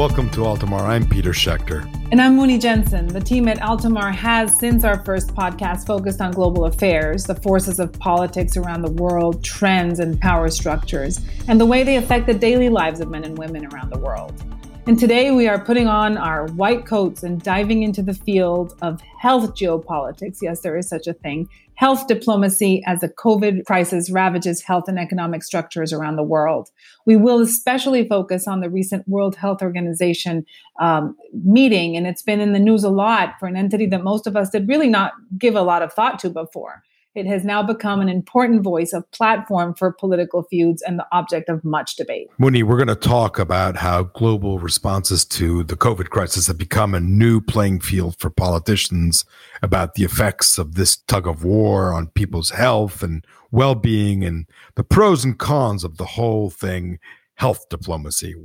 Welcome to Altamar. I'm Peter Schechter. And I'm Muni Jensen. The team at Altamar has, since our first podcast, focused on global affairs, the forces of politics around the world, trends and power structures, and the way they affect the daily lives of men and women around the world. And today we are putting on our white coats and diving into the field of health geopolitics. Yes, there is such a thing. Health diplomacy as the COVID crisis ravages health and economic structures around the world. We will especially focus on the recent World Health Organization um, meeting, and it's been in the news a lot for an entity that most of us did really not give a lot of thought to before. It has now become an important voice of platform for political feuds and the object of much debate. Muni, we're going to talk about how global responses to the COVID crisis have become a new playing field for politicians about the effects of this tug of war on people's health and well-being and the pros and cons of the whole thing, health diplomacy.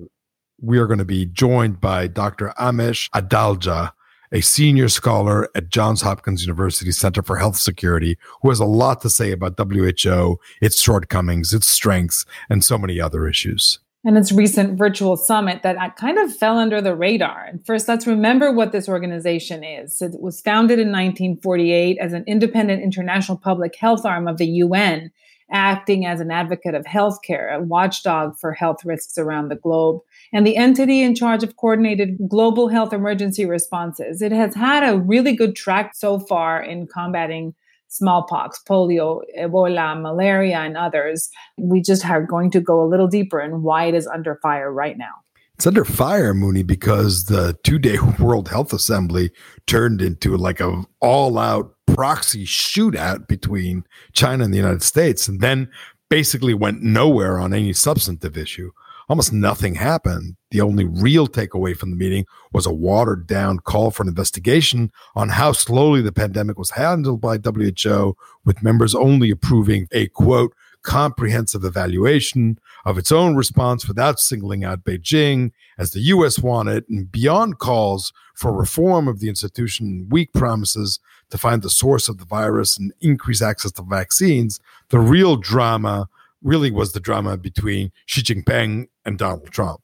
We are going to be joined by Dr. Amesh Adalja, a senior scholar at Johns Hopkins University Center for Health Security, who has a lot to say about WHO, its shortcomings, its strengths, and so many other issues. And its recent virtual summit that kind of fell under the radar. First, let's remember what this organization is. It was founded in 1948 as an independent international public health arm of the UN acting as an advocate of healthcare, a watchdog for health risks around the globe, and the entity in charge of coordinated global health emergency responses. It has had a really good track so far in combating smallpox, polio, Ebola, malaria, and others. We just are going to go a little deeper in why it is under fire right now. It's under fire, Muni, because the two-day World Health Assembly turned into like a all-out proxy shootout between China and the United States, and then basically went nowhere on any substantive issue. Almost nothing happened. The only real takeaway from the meeting was a watered down call for an investigation on how slowly the pandemic was handled by WHO, with members only approving a quote, comprehensive evaluation of its own response without singling out Beijing as the US wanted, and beyond calls for reform of the institution, weak promises to find the source of the virus and increase access to vaccines. The real drama really was the drama between Xi Jinping and Donald Trump.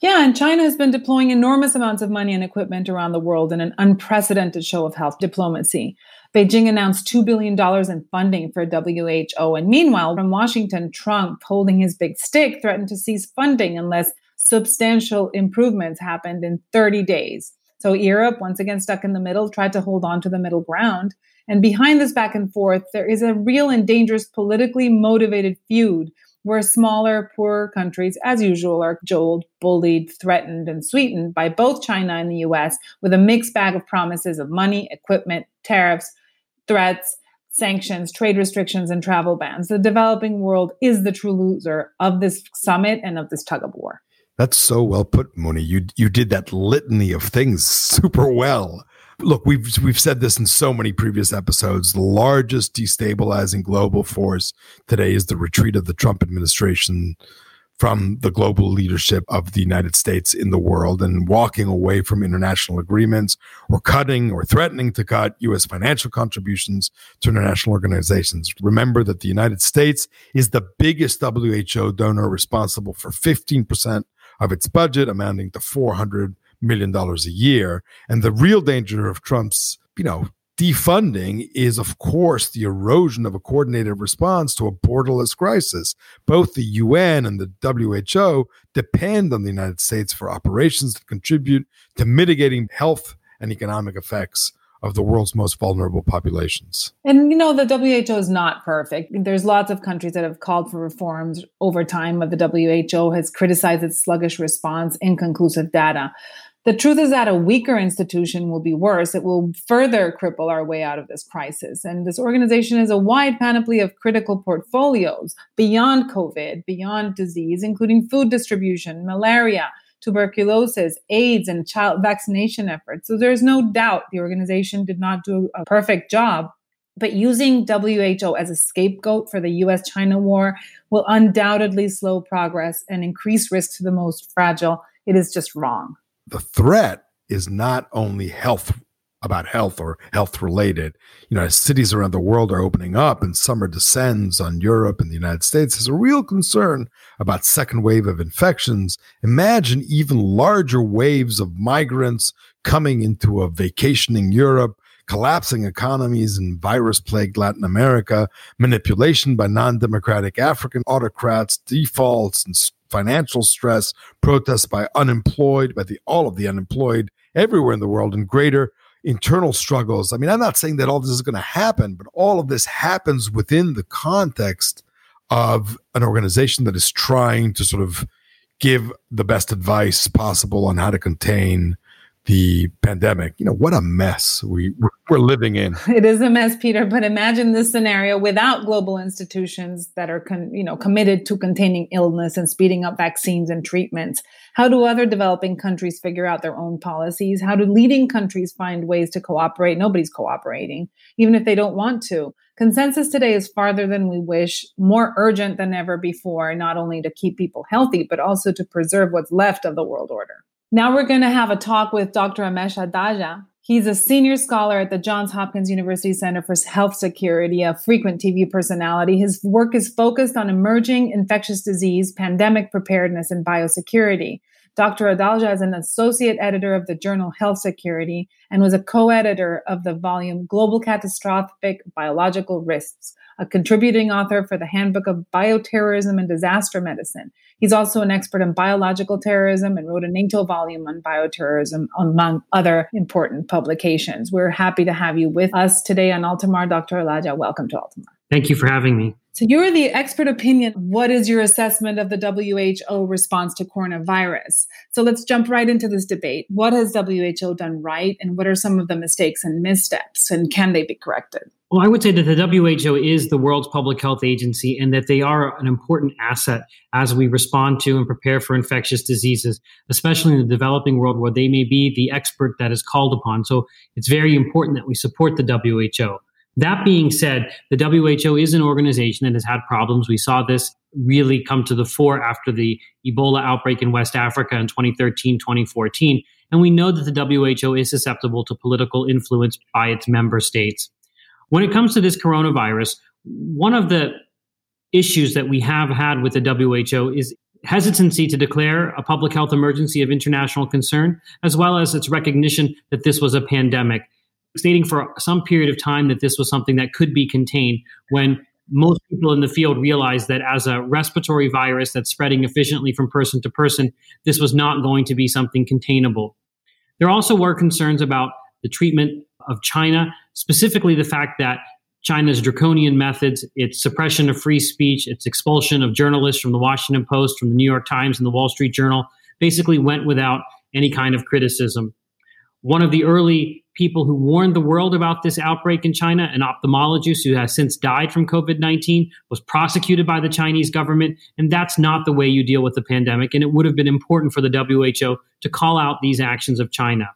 Yeah, and China has been deploying enormous amounts of money and equipment around the world in an unprecedented show of health diplomacy. Beijing announced $2 billion in funding for WHO. And meanwhile, from Washington, Trump, holding his big stick, threatened to cease funding unless substantial improvements happened in 30 days. So Europe, once again stuck in the middle, tried to hold on to the middle ground. And behind this back and forth, there is a real and dangerous politically motivated feud where smaller, poorer countries, as usual, are jolted, bullied, threatened, and sweetened by both China and the US with a mixed bag of promises of money, equipment, tariffs, threats, sanctions, trade restrictions, and travel bans. The developing world is the true loser of this summit and of this tug of war. That's so well put, Muni. You you did that litany of things super well. Look, we've we've said this in so many previous episodes. The largest destabilizing global force today is the retreat of the Trump administration from the global leadership of the United States in the world and walking away from international agreements or cutting or threatening to cut U.S. financial contributions to international organizations. Remember that the United States is the biggest WHO donor responsible for 15% of its budget, amounting to $400 million a year. And the real danger of Trump's, you know, defunding is, of course, the erosion of a coordinated response to a borderless crisis. Both the UN and the WHO depend on the United States for operations that contribute to mitigating health and economic effects of the world's most vulnerable populations. And you know, the WHO is not perfect. There's lots of countries that have called for reforms over time, but the WHO has criticized its sluggish response, inconclusive data. The truth is that a weaker institution will be worse. It will further cripple our way out of this crisis. And this organization has a wide panoply of critical portfolios beyond COVID, beyond disease, including food distribution, malaria, tuberculosis, AIDS, and child vaccination efforts. So there's no doubt the organization did not do a perfect job. But using WHO as a scapegoat for the US China war will undoubtedly slow progress and increase risk to the most fragile. It is just wrong. The threat is not only health about health or health related. You know, as cities around the world are opening up and summer descends on Europe and the United States, there's a real concern about second wave of infections. Imagine even larger waves of migrants coming into a vacationing Europe, collapsing economies in virus plagued Latin America, manipulation by non democratic African autocrats, defaults and financial stress, protests by unemployed, by the all of the unemployed everywhere in the world, and greater internal struggles. I mean, I'm not saying that all this is going to happen, but all of this happens within the context of an organization that is trying to sort of give the best advice possible on how to contain the pandemic. You know, what a mess we we're living in. It is a mess, Peter. But imagine this scenario without global institutions that are, con- you know, committed to containing illness and speeding up vaccines and treatments. How do other developing countries figure out their own policies? How do leading countries find ways to cooperate? Nobody's cooperating, even if they don't want to. Consensus today is farther than we wish, more urgent than ever before, not only to keep people healthy, but also to preserve what's left of the world order. Now we're going to have a talk with Dr. Amesh Adalja. He's a senior scholar at the Johns Hopkins University Center for Health Security, a frequent TV personality. His work is focused on emerging infectious disease, pandemic preparedness, and biosecurity. Dr. Adalja is an associate editor of the journal Health Security and was a co-editor of the volume Global Catastrophic Biological Risks, a contributing author for the Handbook of Bioterrorism and Disaster Medicine. He's also an expert in biological terrorism and wrote a NATO volume on bioterrorism, among other important publications. We're happy to have you with us today on Altamar. Dr. Adalja, welcome to Altamar. Thank you for having me. So, you're the expert opinion. What is your assessment of the WHO response to coronavirus? So, let's jump right into this debate. What has WHO done right, and what are some of the mistakes and missteps, and can they be corrected? Well, I would say that the WHO is the world's public health agency and that they are an important asset as we respond to and prepare for infectious diseases, especially in the developing world where they may be the expert that is called upon. So it's very important that we support the WHO. That being said, the WHO is an organization that has had problems. We saw this really come to the fore after the Ebola outbreak in West Africa in 2013, 2014. And we know that the WHO is susceptible to political influence by its member states. When it comes to this coronavirus, one of the issues that we have had with the WHO is hesitancy to declare a public health emergency of international concern, as well as its recognition that this was a pandemic, stating for some period of time that this was something that could be contained when most people in the field realized that as a respiratory virus that's spreading efficiently from person to person, this was not going to be something containable. There also were concerns about the treatment of China, specifically the fact that China's draconian methods, its suppression of free speech, its expulsion of journalists from the Washington Post, from the New York Times, and the Wall Street Journal, basically went without any kind of criticism. One of the early people who warned the world about this outbreak in China, an ophthalmologist who has since died from COVID 19, was prosecuted by the Chinese government. And that's not the way you deal with the pandemic. And it would have been important for the WHO to call out these actions of China.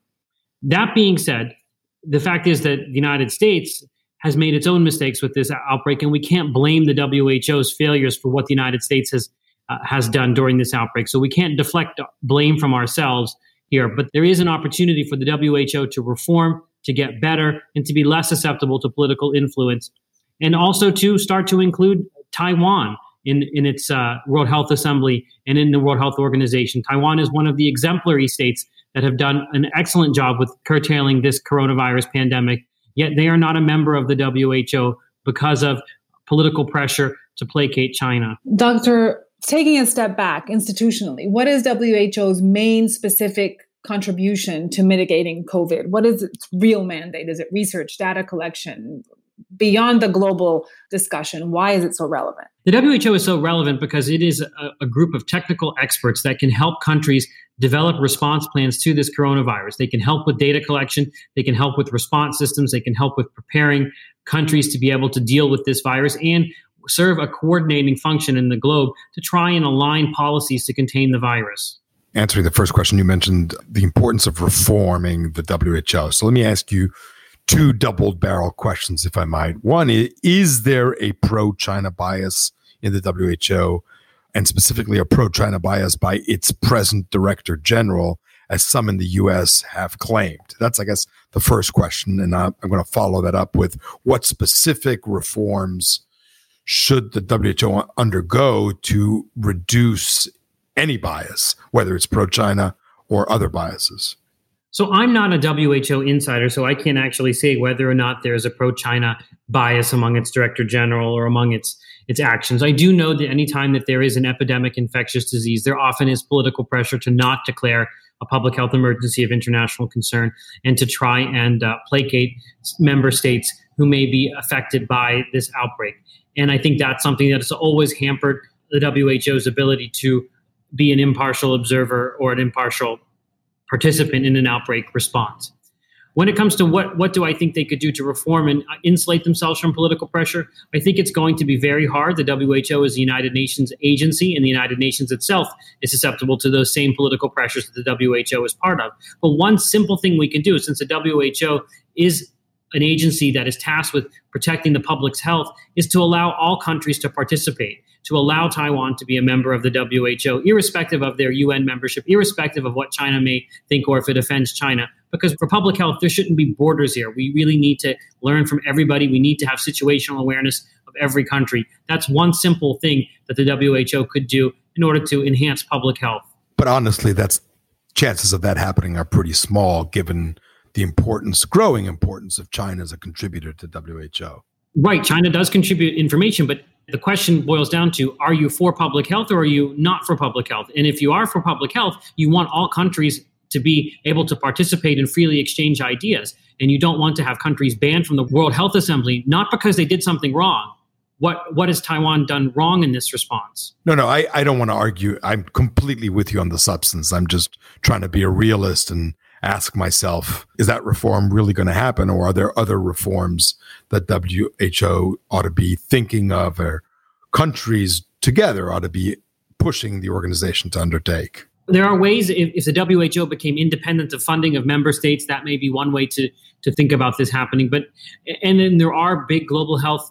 That being said, the fact is that the United States has made its own mistakes with this outbreak, and we can't blame the WHO's failures for what the United States has uh, has done during this outbreak. So we can't deflect blame from ourselves here. But there is an opportunity for the WHO to reform, to get better, and to be less susceptible to political influence, and also to start to include Taiwan in in its uh, World Health Assembly and in the World Health Organization. Taiwan is one of the exemplary states that have done an excellent job with curtailing this coronavirus pandemic, yet they are not a member of the WHO because of political pressure to placate China. Doctor, taking a step back institutionally, what is WHO's main specific contribution to mitigating COVID? What is its real mandate? Is it research, data collection, beyond the global discussion, why is it so relevant? The WHO is so relevant because it is a, a, group of technical experts that can help countries develop response plans to this coronavirus. They can help with data collection, they can help with response systems, they can help with preparing countries to be able to deal with this virus and serve a coordinating function in the globe to try and align policies to contain the virus. Answering the first question, you mentioned the importance of reforming the WHO. So let me ask you two double barrel questions, if I might. One is, is there a pro China bias in the WHO, and specifically a pro China bias by its present director general? as some in the US have claimed? That's, I guess, the first question. And I'm, I'm going to follow that up with what specific reforms should the WHO undergo to reduce any bias, whether it's pro China or other biases? So I'm not a WHO insider, so I can't actually say whether or not there's a pro-China bias among its director general or among its its actions. I do know that anytime that there is an epidemic infectious disease, there often is political pressure to not declare a public health emergency of international concern and to try and uh, placate member states who may be affected by this outbreak. And I think that's something that has always hampered the WHO's ability to be an impartial observer or an impartial participant in an outbreak response. When it comes to what, what do I think they could do to reform and uh, insulate themselves from political pressure, I think it's going to be very hard. The WHO is a United Nations agency, and the United Nations itself is susceptible to those same political pressures that the WHO is part of. But one simple thing we can do, since the WHO is an agency that is tasked with protecting the public's health, is to allow all countries to participate to allow Taiwan to be a member of the WHO, irrespective of their UN membership, irrespective of what China may think or if it offends China. Because for public health, there shouldn't be borders here. We really need to learn from everybody. We need to have situational awareness of every country. That's one simple thing that the WHO could do in order to enhance public health. But honestly, that's chances of that happening are pretty small given the importance, growing importance of China as a contributor to WHO. Right. China does contribute information, but the question boils down to are you for public health or are you not for public health? And if you are for public health, you want all countries to be able to participate and freely exchange ideas. And you don't want to have countries banned from the World Health Assembly, not because they did something wrong. What, what has Taiwan done wrong in this response? No, no, I, I don't want to argue. I'm completely with you on the substance. I'm just trying to be a realist and ask myself, is that reform really going to happen? Or are there other reforms that WHO ought to be thinking of or countries together ought to be pushing the organization to undertake? There are ways, if, if, the WHO became independent of funding of member states, that may be one way to, to think about this happening. But, and then there are big global health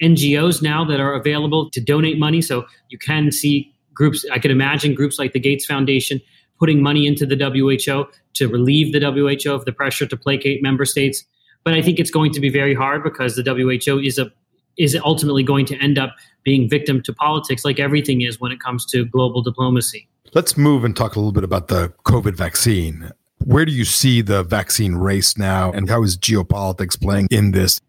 NGOs now that are available to donate money. So you can see groups, I could imagine groups like the Gates Foundation putting money into the WHO to relieve the WHO of the pressure to placate member states. But I think it's going to be very hard because the WHO is a is ultimately going to end up being victim to politics like everything is when it comes to global diplomacy. Let's move and talk a little bit about the COVID vaccine. Where do you see the vaccine race now and how is geopolitics playing in this?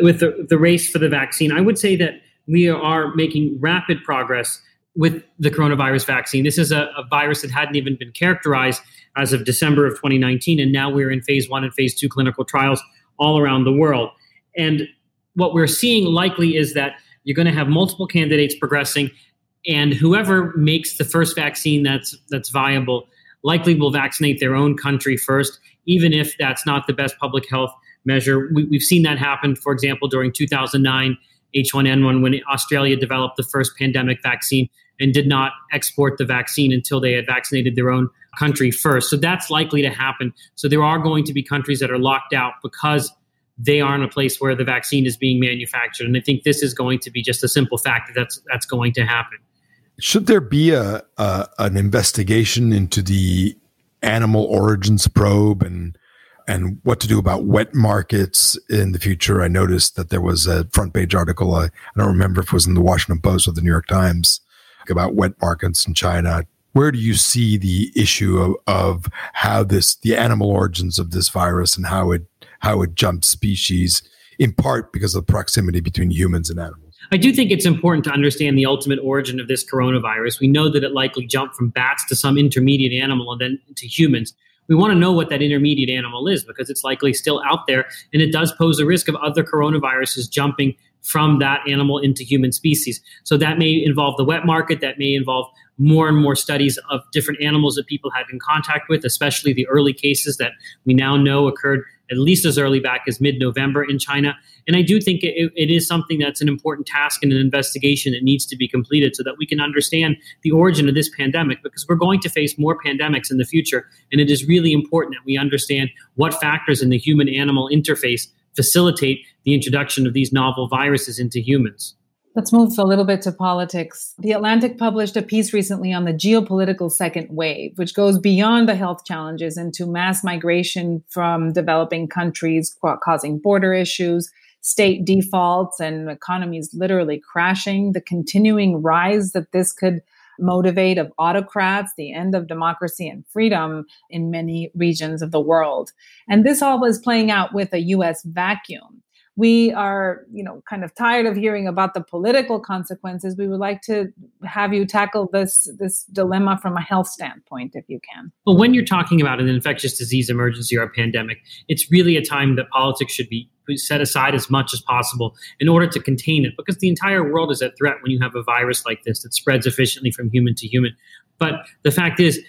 With the, the race for the vaccine, I would say that we are making rapid progress with the coronavirus vaccine. This is a, a, virus that hadn't even been characterized as of December of 2019, and now we're in phase one and phase two clinical trials all around the world. And what we're seeing likely is that you're going to have multiple candidates progressing, and whoever makes the first vaccine that's that's viable likely will vaccinate their own country first, even if that's not the best public health measure. We, we've seen that happen, for example, during 2009 H1N1 when Australia developed the first pandemic vaccine and did not export the vaccine until they had vaccinated their own country first. So that's likely to happen. So there are going to be countries that are locked out because they are in a place where the vaccine is being manufactured. And I think this is going to be just a simple fact that that's, that's going to happen. Should there be a, a an investigation into the animal origins probe and and what to do about wet markets in the future? I noticed that there was a front page article. I, I don't remember if it was in the Washington Post or the New York Times about wet markets in China. Where do you see the issue of, of how this, the animal origins of this virus and how it, how it jumped species in part because of the proximity between humans and animals? I do think it's important to understand the ultimate origin of this coronavirus. We know that it likely jumped from bats to some intermediate animal and then to humans. We want to know what that intermediate animal is because it's likely still out there and it does pose a risk of other coronaviruses jumping from that animal into human species. So that may involve the wet market, that may involve more and more studies of different animals that people had in contact with, especially the early cases that we now know occurred at least as early back as mid November in China. And I do think it, it is something that's an important task and an investigation that needs to be completed so that we can understand the origin of this pandemic because we're going to face more pandemics in the future. And it is really important that we understand what factors in the human animal interface facilitate the introduction of these novel viruses into humans. Let's move a little bit to politics. The Atlantic published a piece recently on the geopolitical second wave, which goes beyond the health challenges into mass migration from developing countries causing border issues, state defaults, and economies literally crashing, the continuing rise that this could motivate of autocrats, the end of democracy and freedom in many regions of the world. And this all was playing out with a US vacuum we are you know kind of tired of hearing about the political consequences. We would like to have you tackle this this dilemma from a health standpoint if you can. Well when you're talking about an infectious disease emergency or a pandemic it's really a time that politics should be set aside as much as possible in order to contain it because the entire world is at threat when you have a virus like this that spreads efficiently from human to human. But the fact is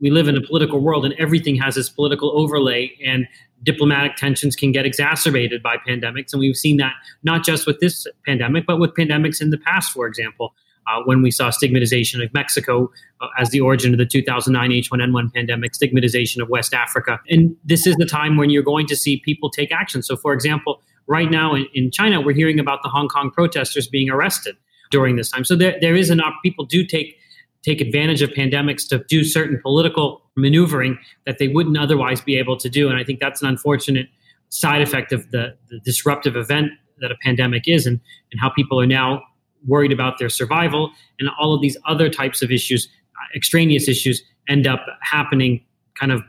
we live in a political world and everything has this political overlay and diplomatic tensions can get exacerbated by pandemics. And we've seen that not just with this pandemic, but with pandemics in the past, for example. Uh, when we saw stigmatization of Mexico uh, as the origin of the 2009 H1N1 pandemic, stigmatization of West Africa. And this is the time when you're going to see people take action. So, for example, right now in, in China, we're hearing about the Hong Kong protesters being arrested during this time. So, there, there is op- people do take take advantage of pandemics to do certain political maneuvering that they wouldn't otherwise be able to do. And I think that's an unfortunate side effect of the, the disruptive event that a pandemic is and, and how people are now worried about their survival and all of these other types of issues, extraneous issues, end up happening kind of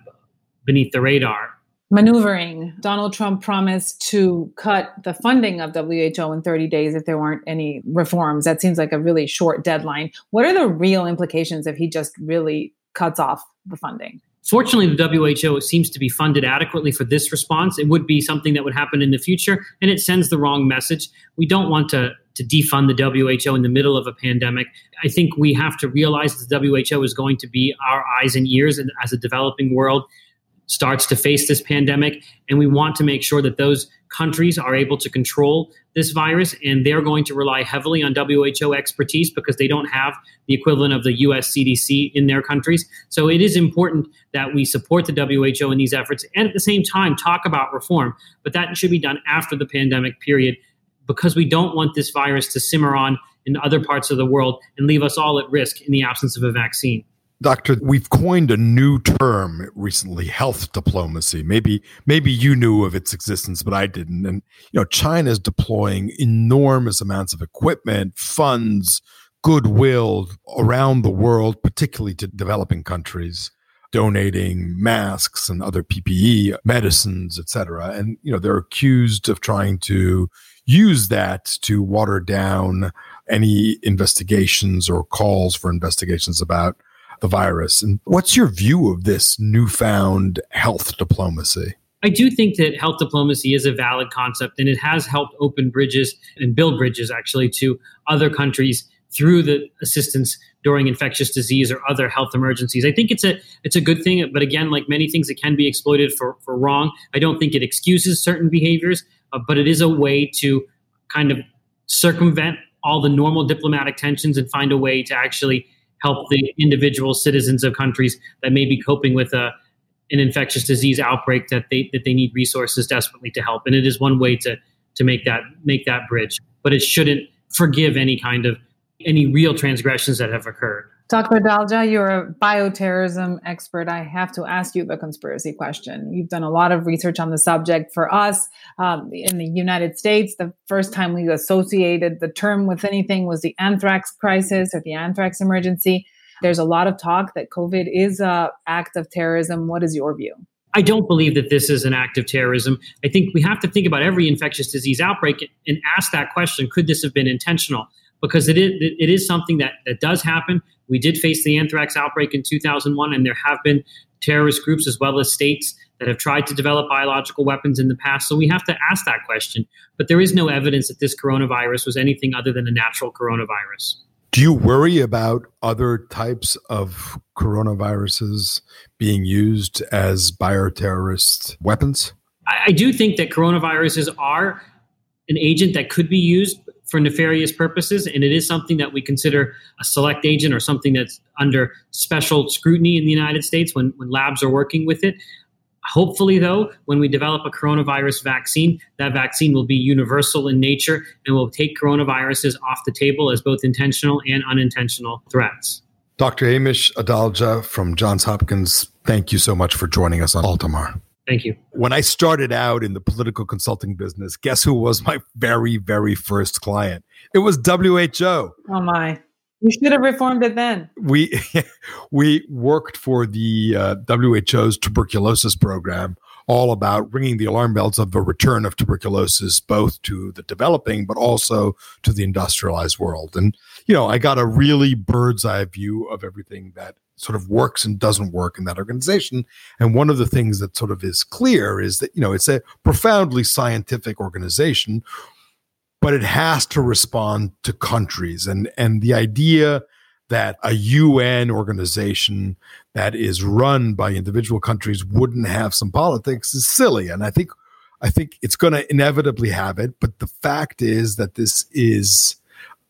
beneath the radar maneuvering. Donald Trump promised to cut the funding of WHO in 30 days if there weren't any reforms. That seems like a really short deadline. What are the real implications if he just really cuts off the funding? Fortunately, the WHO seems to be funded adequately for this response. It would be something that would happen in the future, and it sends the wrong message. We don't want to, to defund the WHO in the middle of a pandemic. I think we have to realize that the WHO is going to be our eyes and ears as a developing world starts to face this pandemic. And we want to make sure that those countries are able to control this virus. And they're going to rely heavily on WHO expertise because they don't have the equivalent of the US CDC in their countries. So it is important that we support the WHO in these efforts and at the same time talk about reform. But that should be done after the pandemic period because we don't want this virus to simmer on in other parts of the world and leave us all at risk in the absence of a vaccine. Doctor, we've coined a new term recently, health diplomacy. Maybe maybe you knew of its existence, but I didn't. And you know, China is deploying enormous amounts of equipment, funds, goodwill around the world, particularly to developing countries, donating masks and other PPE, medicines, etc. And you know, they're accused of trying to use that to water down any investigations or calls for investigations about the virus. And what's your view of this newfound health diplomacy? I do think that health diplomacy is a valid concept and it has helped open bridges and build bridges actually to other countries through the assistance during infectious disease or other health emergencies. I think it's a it's a good thing, but again, like many things, it can be exploited for for wrong. I don't think it excuses certain behaviors, uh, but it is a way to kind of circumvent all the normal diplomatic tensions and find a way to actually help the individual citizens of countries that may be coping with a an infectious disease outbreak that they that they need resources desperately to help. And it is one way to to make that make that bridge. But it shouldn't forgive any kind of any real transgressions that have occurred. Dr. Adalja, you're a bioterrorism expert. I have to ask you the conspiracy question. You've done a lot of research on the subject. For us um, in the United States, the first time we associated the term with anything was the anthrax crisis or the anthrax emergency. There's a lot of talk that COVID is an act of terrorism. What is your view? I don't believe that this is an act of terrorism. I think we have to think about every infectious disease outbreak and ask that question could this have been intentional? Because it is, it is something that, that does happen. We did face the anthrax outbreak in 2001, and there have been terrorist groups as well as states that have tried to develop biological weapons in the past. So we have to ask that question. But there is no evidence that this coronavirus was anything other than a natural coronavirus. Do you worry about other types of coronaviruses being used as bioterrorist weapons? I, I do think that coronaviruses are an agent that could be used for nefarious purposes, and it is something that we consider a select agent or something that's under special scrutiny in the United States when, when labs are working with it. Hopefully, though, when we develop a coronavirus vaccine, that vaccine will be universal in nature and will take coronaviruses off the table as both intentional and unintentional threats. Dr. Amesh Adalja from Johns Hopkins, thank you so much for joining us on Altamar. Thank you. When I started out in the political consulting business, guess who was my very, very first client? It was WHO. Oh, my. You should have reformed it then. We we worked for the uh, WHO's tuberculosis program, all about ringing the alarm bells of the return of tuberculosis, both to the developing but also to the industrialized world. And you know, I got a really bird's eye view of everything that sort of works and doesn't work in that organization. And one of the things that sort of is clear is that you know it's a profoundly scientific organization but it has to respond to countries and and the idea that a UN organization that is run by individual countries wouldn't have some politics is silly and I think I think it's going to inevitably have it but the fact is that this is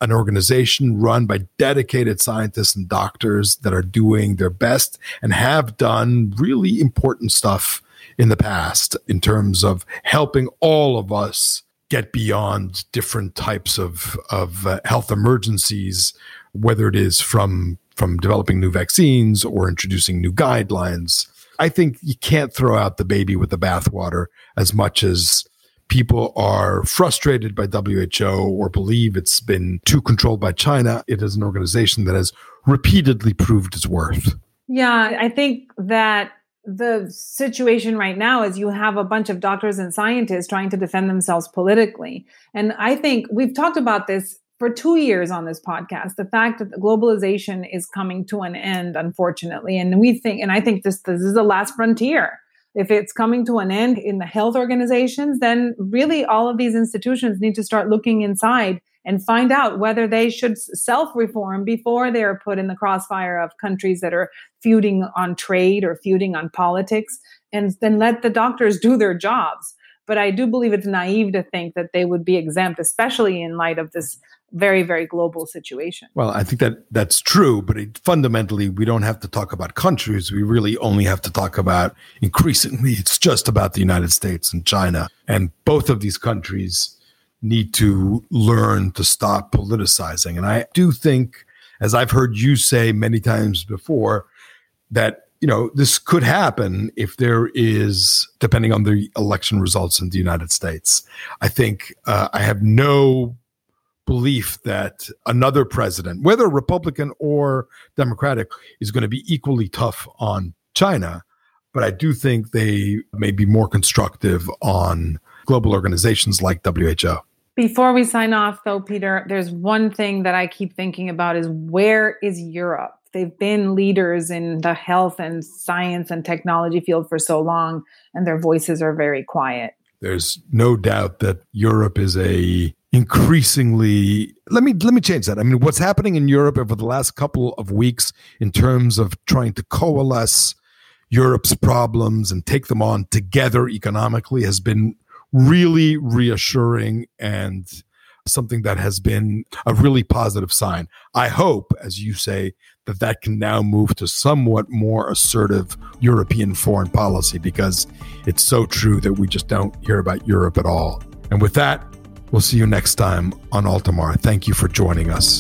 an organization run by dedicated scientists and doctors that are doing their best and have done really important stuff in the past in terms of helping all of us get beyond different types of of uh, health emergencies, whether it is from from developing new vaccines or introducing new guidelines. I think you can't throw out the baby with the bathwater as much as people are frustrated by WHO or believe it's been too controlled by China. It is an organization that has repeatedly proved its worth. Yeah, I think that the situation right now is you have a bunch of doctors and scientists trying to defend themselves politically. And I think we've talked about this for two years on this podcast the fact that globalization is coming to an end, unfortunately. And we think, and I think this, this is the last frontier. If it's coming to an end in the health organizations, then really all of these institutions need to start looking inside and find out whether they should self reform before they are put in the crossfire of countries that are feuding on trade or feuding on politics, and then let the doctors do their jobs. But I do believe it's naive to think that they would be exempt, especially in light of this very, very global situation. Well, I think that that's true, but it, fundamentally, we don't have to talk about countries. We really only have to talk about increasingly, it's just about the United States and China. And both of these countries need to learn to stop politicizing. And I do think, as I've heard you say many times before, that you know this could happen if there is, depending on the election results in the United States. I think uh, I have no belief that another president, whether Republican or Democratic, is going to be equally tough on China. But I do think they may be more constructive on global organizations like WHO. Before we sign off, though, Peter, there's one thing that I keep thinking about is where is Europe? They've been leaders in the health and science and technology field for so long, and their voices are very quiet. There's no doubt that Europe is a increasingly let me let me change that. I mean, what's happening in Europe over the last couple of weeks in terms of trying to coalesce Europe's problems and take them on together economically has been really reassuring and something that has been a really positive sign. I hope, as you say, that that can now move to somewhat more assertive European foreign policy because it's so true that we just don't hear about Europe at all. And with that, we'll see you next time on Altamar. Thank you for joining us.